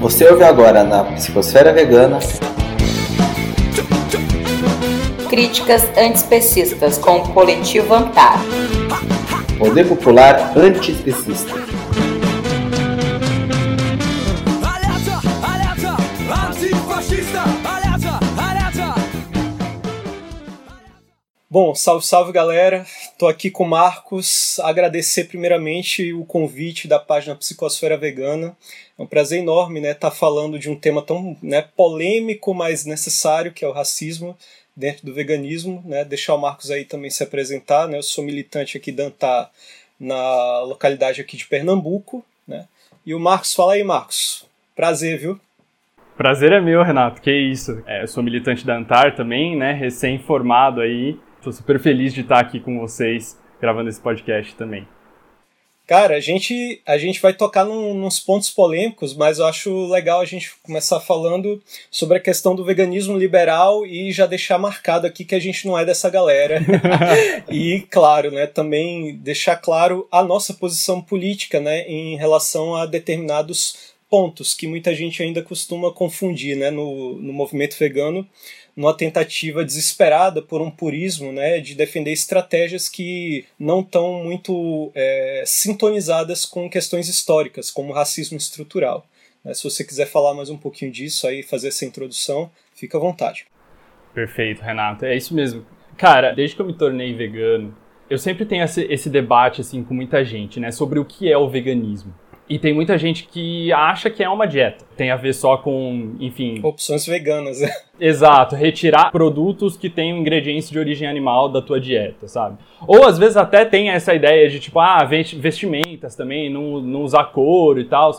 Você ouve agora na Psicosfera Vegana. Críticas antiespecistas com o coletivo Antar. Poder Popular Antiespecista. Bom, salve, salve galera. Tô aqui com o Marcos. Agradecer primeiramente o convite da página Psicosfera Vegana. É um prazer enorme, né, estar tá falando de um tema tão né, polêmico, mas necessário, que é o racismo dentro do veganismo, né? Deixar o Marcos aí também se apresentar, né? Eu sou militante aqui da Antar na localidade aqui de Pernambuco, né? E o Marcos, fala aí, Marcos. Prazer, viu? Prazer é meu, Renato. Que isso. É, eu sou militante da Antar também, né? Recém-formado aí. Tô super feliz de estar aqui com vocês gravando esse podcast também. Cara, a gente, a gente vai tocar num, nos pontos polêmicos, mas eu acho legal a gente começar falando sobre a questão do veganismo liberal e já deixar marcado aqui que a gente não é dessa galera. e, claro, né, também deixar claro a nossa posição política né, em relação a determinados pontos que muita gente ainda costuma confundir né, no, no movimento vegano numa tentativa desesperada por um purismo, né, de defender estratégias que não estão muito é, sintonizadas com questões históricas, como o racismo estrutural. Né. Se você quiser falar mais um pouquinho disso aí, fazer essa introdução, fica à vontade. Perfeito, Renato. É isso mesmo. Cara, desde que eu me tornei vegano, eu sempre tenho esse, esse debate assim com muita gente, né, sobre o que é o veganismo. E tem muita gente que acha que é uma dieta. Tem a ver só com, enfim. Opções veganas, né? Exato, retirar produtos que tenham ingredientes de origem animal da tua dieta, sabe? Ou às vezes até tem essa ideia de tipo, ah, vestimentas também, não, não usar couro e tal.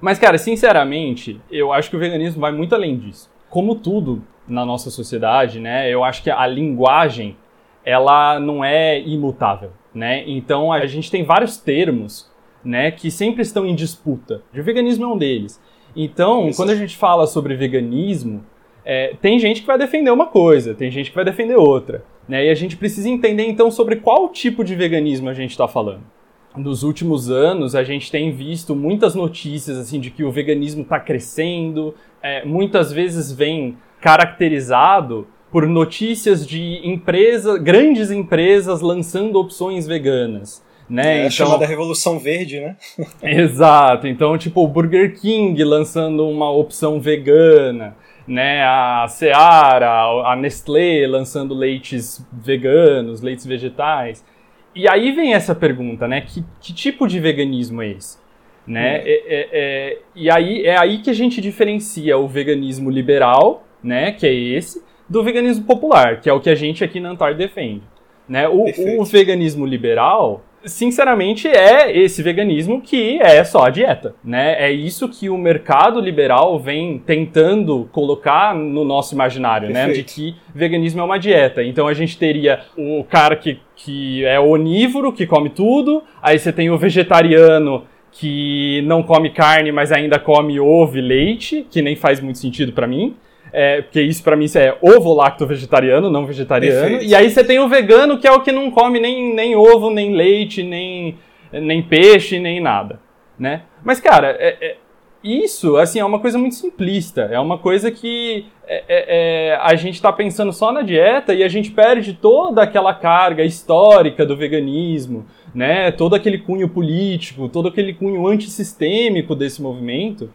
Mas, cara, sinceramente, eu acho que o veganismo vai muito além disso. Como tudo na nossa sociedade, né? Eu acho que a linguagem, ela não é imutável, né? Então a gente tem vários termos né, que sempre estão em disputa. O veganismo é um deles. Então, Isso. quando a gente fala sobre veganismo, é, tem gente que vai defender uma coisa, tem gente que vai defender outra. Né? E a gente precisa entender, então, sobre qual tipo de veganismo a gente está falando. Nos últimos anos, a gente tem visto muitas notícias assim de que o veganismo está crescendo, é, muitas vezes vem caracterizado por notícias de empresas, grandes empresas lançando opções veganas né? É então... chamada Revolução Verde, né? Exato. Então, tipo, o Burger King lançando uma opção vegana, né? A Seara, a Nestlé lançando leites veganos, leites vegetais. E aí vem essa pergunta, né? Que, que tipo de veganismo é esse? Né? Hum. É, é, é, e aí é aí que a gente diferencia o veganismo liberal, né? Que é esse, do veganismo popular, que é o que a gente aqui na Antar defende. Né? O, o veganismo liberal, sinceramente, é esse veganismo que é só a dieta, né? É isso que o mercado liberal vem tentando colocar no nosso imaginário, Perfeito. né? De que veganismo é uma dieta. Então a gente teria o cara que, que é onívoro, que come tudo, aí você tem o vegetariano que não come carne, mas ainda come ovo e leite, que nem faz muito sentido para mim. É, porque isso para mim é ovo lacto vegetariano, não vegetariano. Perfeito. E aí você tem o vegano, que é o que não come nem, nem ovo, nem leite, nem, nem peixe, nem nada, né? Mas, cara, é, é, isso, assim, é uma coisa muito simplista. É uma coisa que é, é, é, a gente está pensando só na dieta e a gente perde toda aquela carga histórica do veganismo, né? Todo aquele cunho político, todo aquele cunho antissistêmico desse movimento.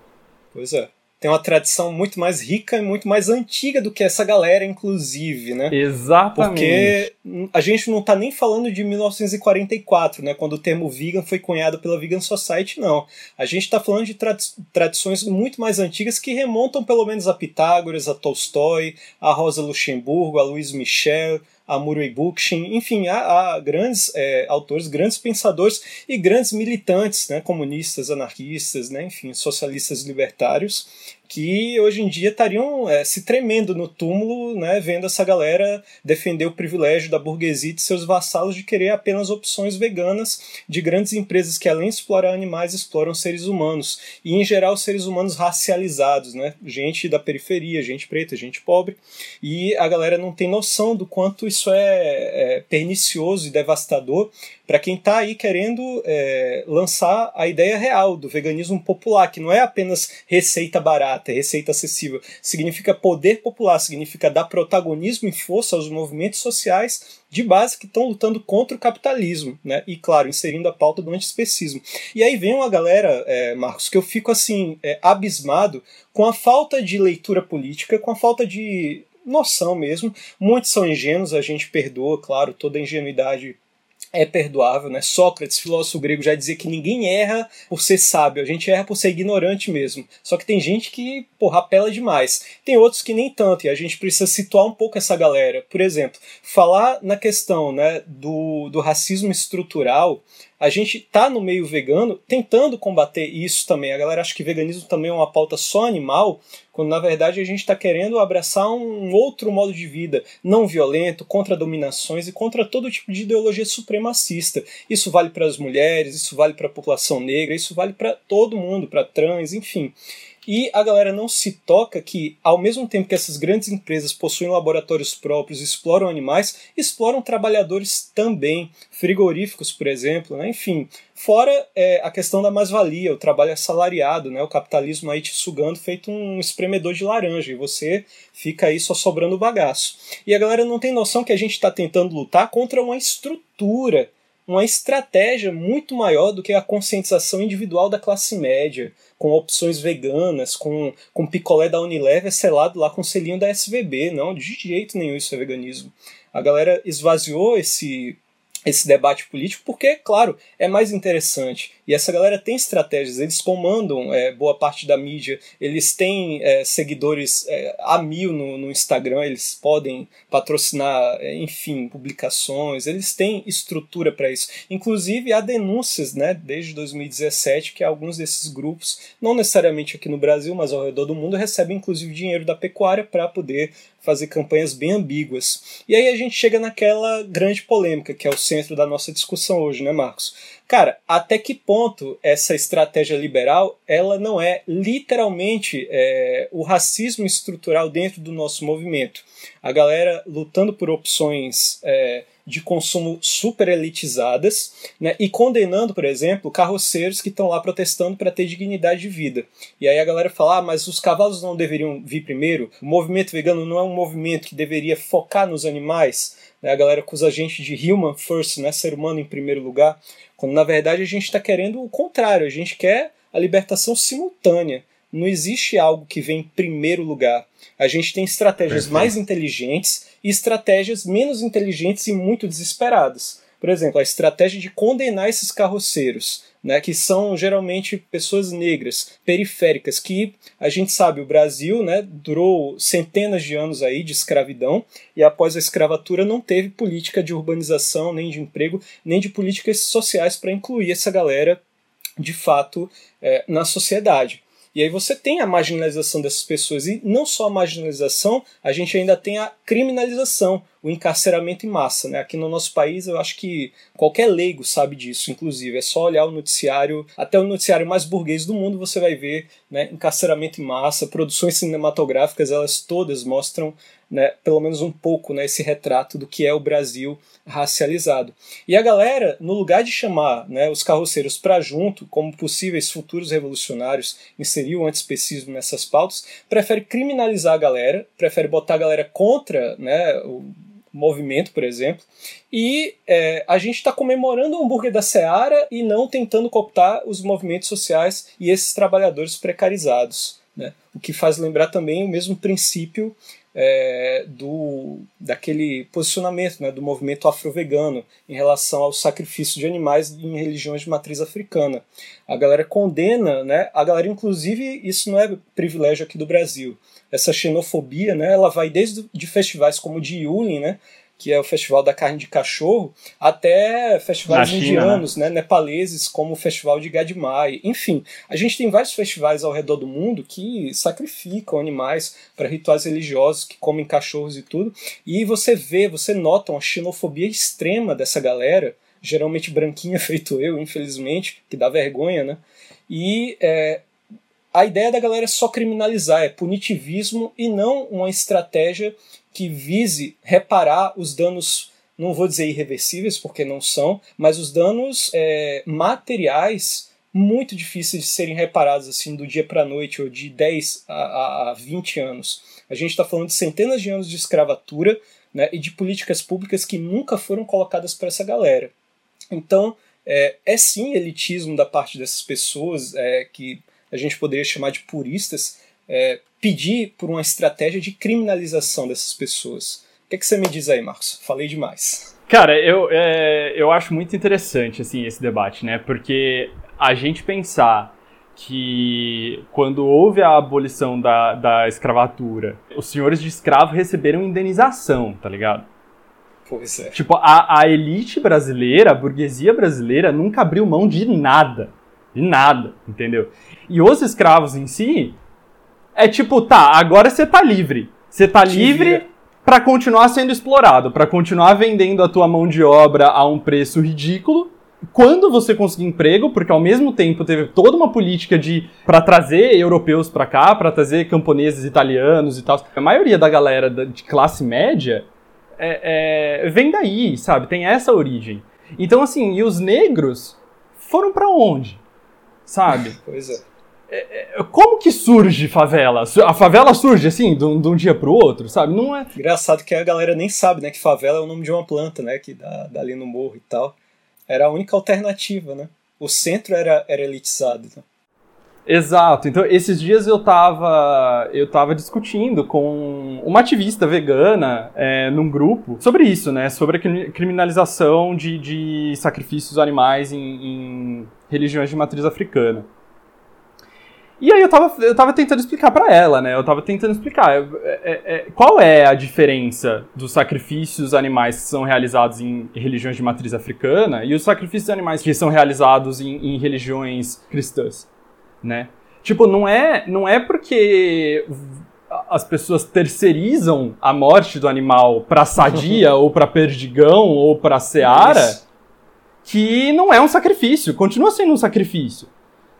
Pois é tem uma tradição muito mais rica e muito mais antiga do que essa galera, inclusive, né? Exatamente. Porque a gente não está nem falando de 1944, né? Quando o termo vegan foi cunhado pela Vegan Society, não. A gente está falando de tra tradições muito mais antigas que remontam pelo menos a Pitágoras, a Tolstói, a Rosa Luxemburgo, a Luiz Michel, a Murray Bookchin, enfim, há, há grandes é, autores, grandes pensadores e grandes militantes, né, comunistas, anarquistas, né, enfim, socialistas libertários, que hoje em dia estariam é, se tremendo no túmulo, né, vendo essa galera defender o privilégio da burguesia e de seus vassalos de querer apenas opções veganas de grandes empresas que, além de explorar animais, exploram seres humanos. E, em geral, seres humanos racializados, né? gente da periferia, gente preta, gente pobre. E a galera não tem noção do quanto isso é, é pernicioso e devastador para quem está aí querendo é, lançar a ideia real do veganismo popular, que não é apenas receita barata, é receita acessível. Significa poder popular, significa dar protagonismo e força aos movimentos sociais de base que estão lutando contra o capitalismo, né? E claro, inserindo a pauta do antiespecismo. E aí vem uma galera, é, Marcos, que eu fico assim é, abismado com a falta de leitura política, com a falta de noção mesmo. Muitos são ingênuos, a gente perdoa, claro, toda a ingenuidade é perdoável, né? Sócrates, filósofo grego, já dizia que ninguém erra por ser sábio, a gente erra por ser ignorante mesmo. Só que tem gente que, porra, apela demais. Tem outros que nem tanto, e a gente precisa situar um pouco essa galera. Por exemplo, falar na questão né, do, do racismo estrutural a gente tá no meio vegano tentando combater isso também. A galera acha que veganismo também é uma pauta só animal, quando na verdade a gente está querendo abraçar um outro modo de vida não violento, contra dominações e contra todo tipo de ideologia supremacista. Isso vale para as mulheres, isso vale para a população negra, isso vale para todo mundo, para trans, enfim. E a galera não se toca que, ao mesmo tempo que essas grandes empresas possuem laboratórios próprios, exploram animais, exploram trabalhadores também, frigoríficos, por exemplo, né? enfim. Fora é, a questão da mais-valia, o trabalho assalariado, né? o capitalismo aí te sugando feito um espremedor de laranja, e você fica aí só sobrando bagaço. E a galera não tem noção que a gente está tentando lutar contra uma estrutura uma estratégia muito maior do que a conscientização individual da classe média, com opções veganas, com, com picolé da Unilever selado lá com selinho da SVB. Não, de jeito nenhum isso é veganismo. A galera esvaziou esse esse debate político, porque, claro, é mais interessante. E essa galera tem estratégias, eles comandam é, boa parte da mídia, eles têm é, seguidores é, a mil no, no, Instagram, eles podem patrocinar, é, enfim, publicações, eles têm estrutura para isso. Inclusive, há denúncias, né, desde 2017, que alguns desses grupos, não necessariamente aqui no Brasil, mas ao redor do mundo, recebem inclusive dinheiro da pecuária para poder fazer campanhas bem ambíguas. E aí a gente chega naquela grande polêmica, que é o centro da nossa discussão hoje, né, Marcos? Cara, até que ponto essa estratégia liberal ela não é literalmente é, o racismo estrutural dentro do nosso movimento? A galera lutando por opções é, de consumo super elitizadas né, e condenando, por exemplo, carroceiros que estão lá protestando para ter dignidade de vida. E aí a galera fala, ah, mas os cavalos não deveriam vir primeiro? O movimento vegano não é um movimento que deveria focar nos animais? Né, a galera acusa a gente de human first, né, ser humano em primeiro lugar, quando na verdade a gente está querendo o contrário, a gente quer a libertação simultânea. Não existe algo que vem em primeiro lugar. A gente tem estratégias Perfeito. mais inteligentes e estratégias menos inteligentes e muito desesperadas. Por exemplo, a estratégia de condenar esses carroceiros, né, que são geralmente pessoas negras, periféricas, que a gente sabe, o Brasil né, durou centenas de anos aí de escravidão e após a escravatura não teve política de urbanização, nem de emprego, nem de políticas sociais para incluir essa galera de fato é, na sociedade. E aí você tem a marginalização dessas pessoas. E não só a marginalização, a gente ainda tem a criminalização, o encarceramento em massa. Né? Aqui no nosso país, eu acho que qualquer leigo sabe disso, inclusive. É só olhar o noticiário, até o noticiário mais burguês do mundo, você vai ver né, encarceramento em massa, produções cinematográficas, elas todas mostram né, pelo menos um pouco né, esse retrato do que é o Brasil racializado. E a galera, no lugar de chamar né, os carroceiros para junto, como possíveis futuros revolucionários, inserir o antiespecismo nessas pautas, prefere criminalizar a galera, prefere botar a galera contra né, o movimento, por exemplo, e é, a gente está comemorando o hambúrguer da Seara e não tentando cooptar os movimentos sociais e esses trabalhadores precarizados. Né? O que faz lembrar também o mesmo princípio é, do, daquele posicionamento né, do movimento afro-vegano em relação ao sacrifício de animais em religiões de matriz africana. A galera condena, né, a galera, inclusive, isso não é privilégio aqui do Brasil. Essa xenofobia, né, ela vai desde de festivais como o de Yulin, né, que é o Festival da Carne de Cachorro, até festivais Na China, indianos, né? nepaleses, como o Festival de Gadmai. Enfim, a gente tem vários festivais ao redor do mundo que sacrificam animais para rituais religiosos, que comem cachorros e tudo. E você vê, você nota uma xenofobia extrema dessa galera, geralmente branquinha, feito eu, infelizmente, que dá vergonha, né? E é, a ideia da galera é só criminalizar, é punitivismo e não uma estratégia que vise reparar os danos, não vou dizer irreversíveis, porque não são, mas os danos é, materiais muito difíceis de serem reparados assim do dia para a noite ou de 10 a, a 20 anos. A gente está falando de centenas de anos de escravatura né, e de políticas públicas que nunca foram colocadas para essa galera. Então, é, é, sim elitismo da parte dessas pessoas é, que a gente poderia chamar de puristas, é, pedir por uma estratégia de criminalização dessas pessoas. O que, é que você me diz aí, Marcos? Falei demais. Cara, eu, é, eu acho muito interessante assim esse debate, né? Porque a gente pensar que quando houve a abolição da, da escravatura, os senhores de escravo receberam indenização, tá ligado? Pois é. Tipo, a, a elite brasileira, a burguesia brasileira, nunca abriu mão de nada. De nada, entendeu? E os escravos em si, é tipo, tá, agora você tá livre. Você tá Te livre para continuar sendo explorado, para continuar vendendo a tua mão de obra a um preço ridículo. Quando você conseguir emprego, porque ao mesmo tempo teve toda uma política de para trazer europeus para cá, para trazer camponeses italianos e tal. A maioria da galera de classe média é, é, vem daí, sabe? Tem essa origem. Então assim, e os negros foram para onde? Sabe? Pois é. Como que surge favela? A favela surge assim, de um, de um dia pro outro, sabe? Não é. Engraçado que a galera nem sabe, né? Que favela é o nome de uma planta, né? Que dá, dá ali no morro e tal. Era a única alternativa, né? O centro era, era elitizado. Né? Exato. Então, esses dias eu tava, eu tava discutindo com uma ativista vegana é, num grupo sobre isso, né? Sobre a cri- criminalização de, de sacrifícios animais em, em religiões de matriz africana. E aí eu tava, eu tava tentando explicar pra ela, né? Eu tava tentando explicar é, é, é, qual é a diferença dos sacrifícios animais que são realizados em religiões de matriz africana e os sacrifícios animais que são realizados em, em religiões cristãs, né? Tipo, não é, não é porque as pessoas terceirizam a morte do animal pra sadia ou pra perdigão ou pra seara. Que não é um sacrifício, continua sendo um sacrifício,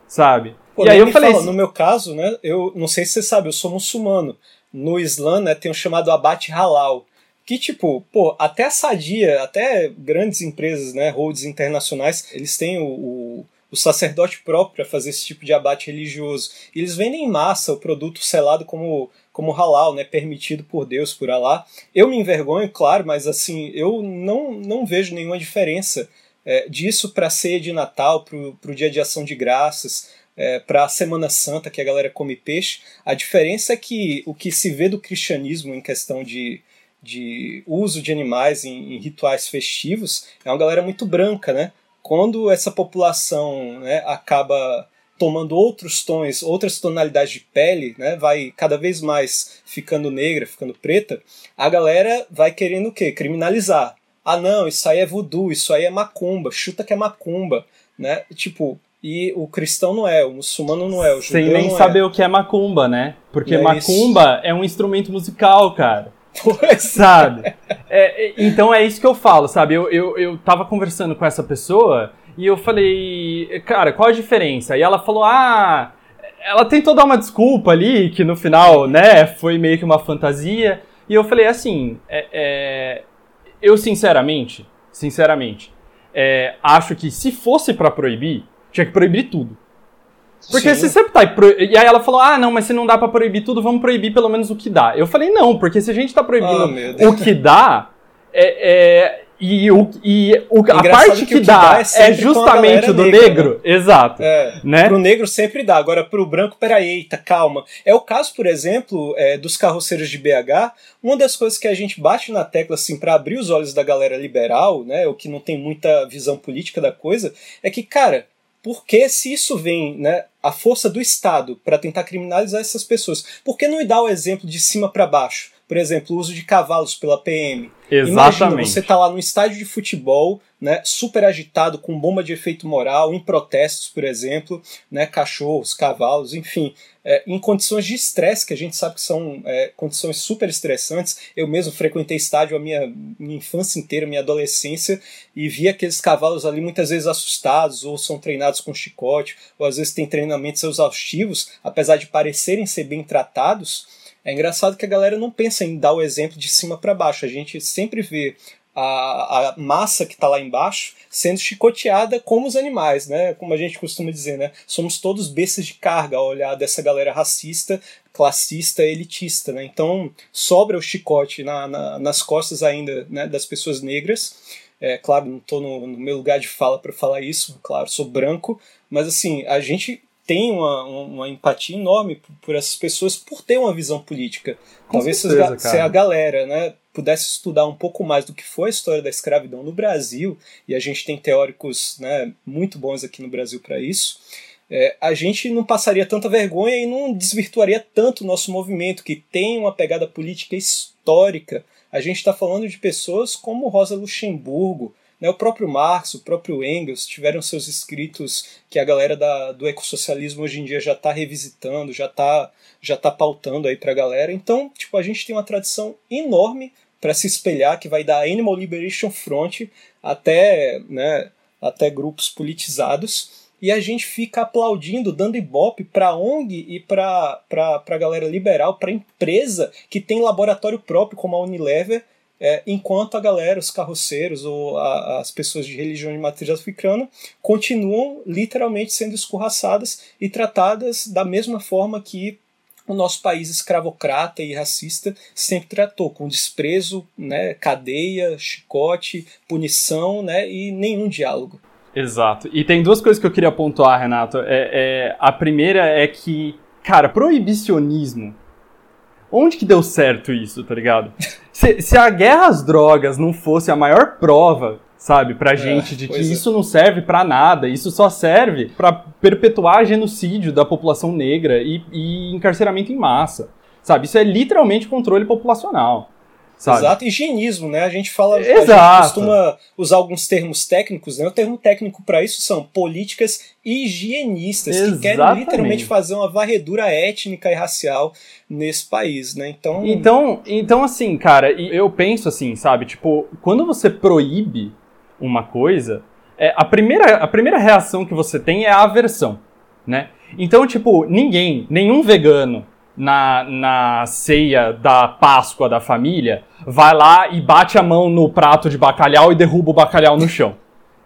sabe? Pô, e aí eu falei fala, assim, no meu caso, né? Eu não sei se você sabe, eu sou muçulmano. No Islã, né, tem o chamado abate halal. Que, tipo, pô, até a Sadia, até grandes empresas, né, holds internacionais, eles têm o, o, o sacerdote próprio para fazer esse tipo de abate religioso. E eles vendem em massa o produto selado como, como halal, né, permitido por Deus, por Allah. Eu me envergonho, claro, mas assim, eu não, não vejo nenhuma diferença é, disso para a ceia de Natal, para o dia de ação de graças, é, para a Semana Santa, que a galera come peixe. A diferença é que o que se vê do cristianismo em questão de, de uso de animais em, em rituais festivos é uma galera muito branca, né? Quando essa população né, acaba tomando outros tons, outras tonalidades de pele, né, vai cada vez mais ficando negra, ficando preta, a galera vai querendo o quê? Criminalizar. Ah, não, isso aí é voodoo, isso aí é macumba, chuta que é macumba, né? Tipo, e o cristão não é, o muçulmano não é, o sem judeu nem não saber o que é macumba, né? Porque É macumba é um instrumento musical, cara. é. Pois sabe? É, é, então é isso que eu falo, sabe? Eu, eu, eu tava conversando com essa pessoa e eu falei, cara, qual a diferença? E ela falou, ah, ela tentou dar uma desculpa ali, que no final, né, foi meio que uma fantasia. E eu falei assim, é, é, eu sinceramente, sinceramente, é, acho que se fosse pra proibir, tinha que proibir tudo. Porque Sim. se você tá. E aí ela falou: ah, não, mas se não dá pra proibir tudo, vamos proibir pelo menos o que dá. Eu falei: não, porque se a gente tá proibindo Deus. o que dá, é. é- e o, e o, a parte que que, dá, dá é é, justamente o do negra, negro. Exato. É, Né? Pro negro sempre dá, agora pro branco, peraí, eita, calma. É o caso, por exemplo, é, dos carroceiros de BH. Uma das coisas que a gente bate na tecla, assim, para abrir os olhos da galera liberal, né, o que não tem muita visão política da coisa, é que, cara, porque se isso vem, né, a força do Estado para tentar criminalizar essas pessoas, por que não dar o exemplo de cima para baixo? Por exemplo, o uso de cavalos pela PM. Exatamente. Imagina, você tá lá no estádio de futebol, né, super agitado, com bomba de efeito moral, em protestos, por exemplo, né, cachorros, cavalos, enfim, é, em condições de estresse, que a gente sabe que são é, condições super estressantes. Eu mesmo frequentei estádio a minha, minha infância inteira, minha adolescência, e vi aqueles cavalos ali muitas vezes assustados, ou são treinados com chicote, ou às vezes têm treinamentos exaustivos, apesar de parecerem ser bem tratados. É engraçado que a galera não pensa em dar o exemplo de cima para baixo. A gente sempre vê a, a massa que está lá embaixo sendo chicoteada como os animais, né? Como a gente costuma dizer, né? Somos todos bestas de carga ao olhar dessa galera racista, classista, elitista, né? Então sobra o chicote na, na, nas costas ainda né, das pessoas negras. É, claro, não estou no, no, meu lugar de fala para falar isso, claro, sou branco, mas assim, a gente tem uma, uma empatia enorme por, por essas pessoas por ter uma visão política. Com Talvez certeza, se, a, se a galera, né, pudesse estudar um pouco mais do que foi a história da escravidão no Brasil, e a gente tem teóricos né, muito bons aqui no Brasil para isso, é, a gente não passaria tanta vergonha e não desvirtuaria tanto o nosso movimento, que tem uma pegada política histórica. A gente está falando de pessoas como Rosa Luxemburgo, né, o próprio Marx, o próprio Engels tiveram seus escritos que a galera da, do ecossocialismo hoje em dia já está revisitando, já está já tá pautando aí para a galera. Então, tipo, a gente tem uma tradição enorme para se espelhar, que vai da Animal Liberation Front até, né, até grupos politizados. E a gente fica aplaudindo, dando ibope para ONG e para a galera liberal, para empresa que tem laboratório próprio, como a Unilever, é, enquanto a galera, os carroceiros ou a, as pessoas de religião de matriz africana continuam literalmente sendo escorraçadas e tratadas da mesma forma que o nosso país escravocrata e racista sempre tratou, com desprezo, né, cadeia, chicote, punição né, e nenhum diálogo. Exato. E tem duas coisas que eu queria pontuar, Renato. É, é, a primeira é que, cara, proibicionismo. Onde que deu certo isso, tá ligado? se, se a guerra às drogas não fosse a maior prova sabe, pra é, gente de que é. isso não serve para nada, isso só serve para perpetuar genocídio da população negra e, e, encarceramento em massa, sabe? Isso é literalmente controle populacional. Sabe? Exato, higienismo, né? A gente fala, Exato. a gente costuma usar alguns termos técnicos, né? O termo técnico para isso são políticas higienistas, Exatamente. que querem literalmente fazer uma varredura étnica e racial nesse país, né? Então, então, então assim, cara, eu penso assim, sabe? Tipo, quando você proíbe uma coisa, é, a, primeira, a primeira reação que você tem é a aversão, né? Então, tipo, ninguém, nenhum vegano na, na ceia da Páscoa da família vai lá e bate a mão no prato de bacalhau e derruba o bacalhau no chão.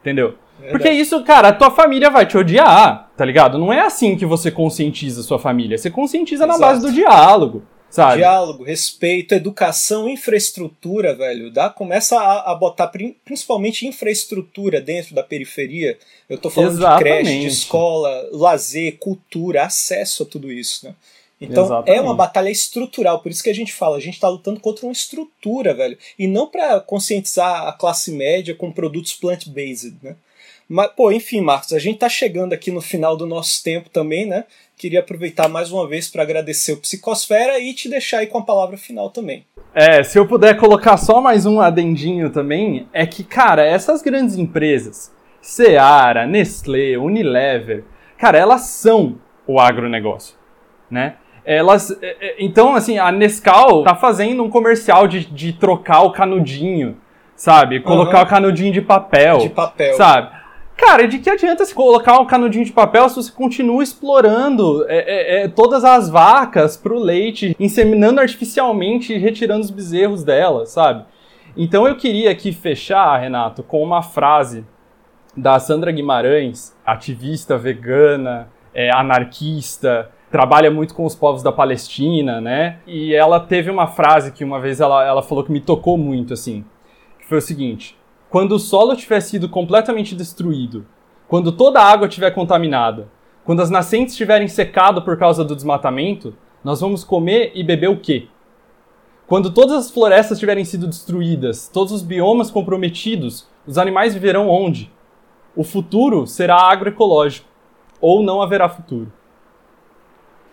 Entendeu? Porque isso, cara, a tua família vai te odiar, tá ligado? Não é assim que você conscientiza a sua família. Você conscientiza Exato. na base do diálogo. Sabe? Diálogo, respeito, educação, infraestrutura, velho. Dá, começa a, a botar principalmente infraestrutura dentro da periferia. Eu tô falando Exatamente. de creche, de escola, lazer, cultura, acesso a tudo isso, né? Então Exatamente. é uma batalha estrutural, por isso que a gente fala, a gente está lutando contra uma estrutura, velho, e não para conscientizar a classe média com produtos plant-based, né? Mas, pô, enfim, Marcos, a gente tá chegando aqui no final do nosso tempo também, né? Queria aproveitar mais uma vez para agradecer o Psicosfera e te deixar aí com a palavra final também. É, se eu puder colocar só mais um adendinho também, é que, cara, essas grandes empresas, Seara, Nestlé, Unilever, cara, elas são o agronegócio, né? Elas. É, é, então, assim, a Nescau tá fazendo um comercial de, de trocar o canudinho, sabe? Colocar uhum. o canudinho de papel. De papel. Sabe? Cara, de que adianta se colocar um canudinho de papel se você continua explorando é, é, é, todas as vacas pro leite, inseminando artificialmente e retirando os bezerros delas, sabe? Então eu queria aqui fechar, Renato, com uma frase da Sandra Guimarães, ativista vegana, é, anarquista, trabalha muito com os povos da Palestina, né? E ela teve uma frase que uma vez ela, ela falou que me tocou muito, assim, que foi o seguinte: quando o solo tiver sido completamente destruído, quando toda a água estiver contaminada, quando as nascentes estiverem secado por causa do desmatamento, nós vamos comer e beber o quê? Quando todas as florestas tiverem sido destruídas, todos os biomas comprometidos, os animais viverão onde? O futuro será agroecológico, ou não haverá futuro.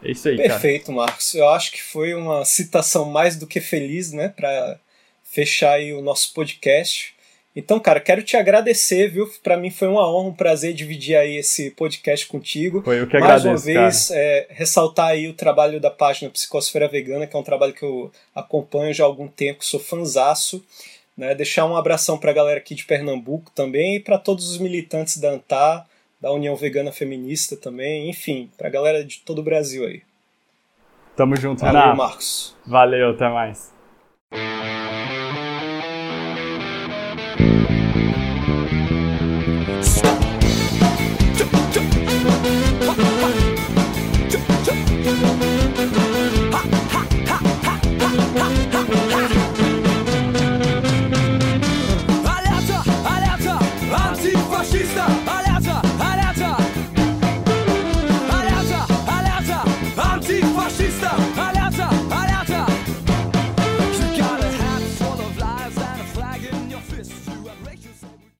É isso aí, cara. Perfeito, Marcos. Eu acho que foi uma citação mais do que feliz, né, para fechar aí o nosso podcast. Então, cara, quero te agradecer, viu? Para mim foi uma honra, um prazer dividir aí esse podcast contigo. Foi eu que Mais agradeço, uma vez, é, ressaltar aí o trabalho da página Psicosfera Vegana, que é um trabalho que eu acompanho já há algum tempo, sou fanzaço. Né? Deixar um abração para a galera aqui de Pernambuco também e para todos os militantes da ANTAR, da União Vegana Feminista também, enfim, para a galera de todo o Brasil aí. Tamo junto, Valeu, Renato. Marcos. Valeu, até mais.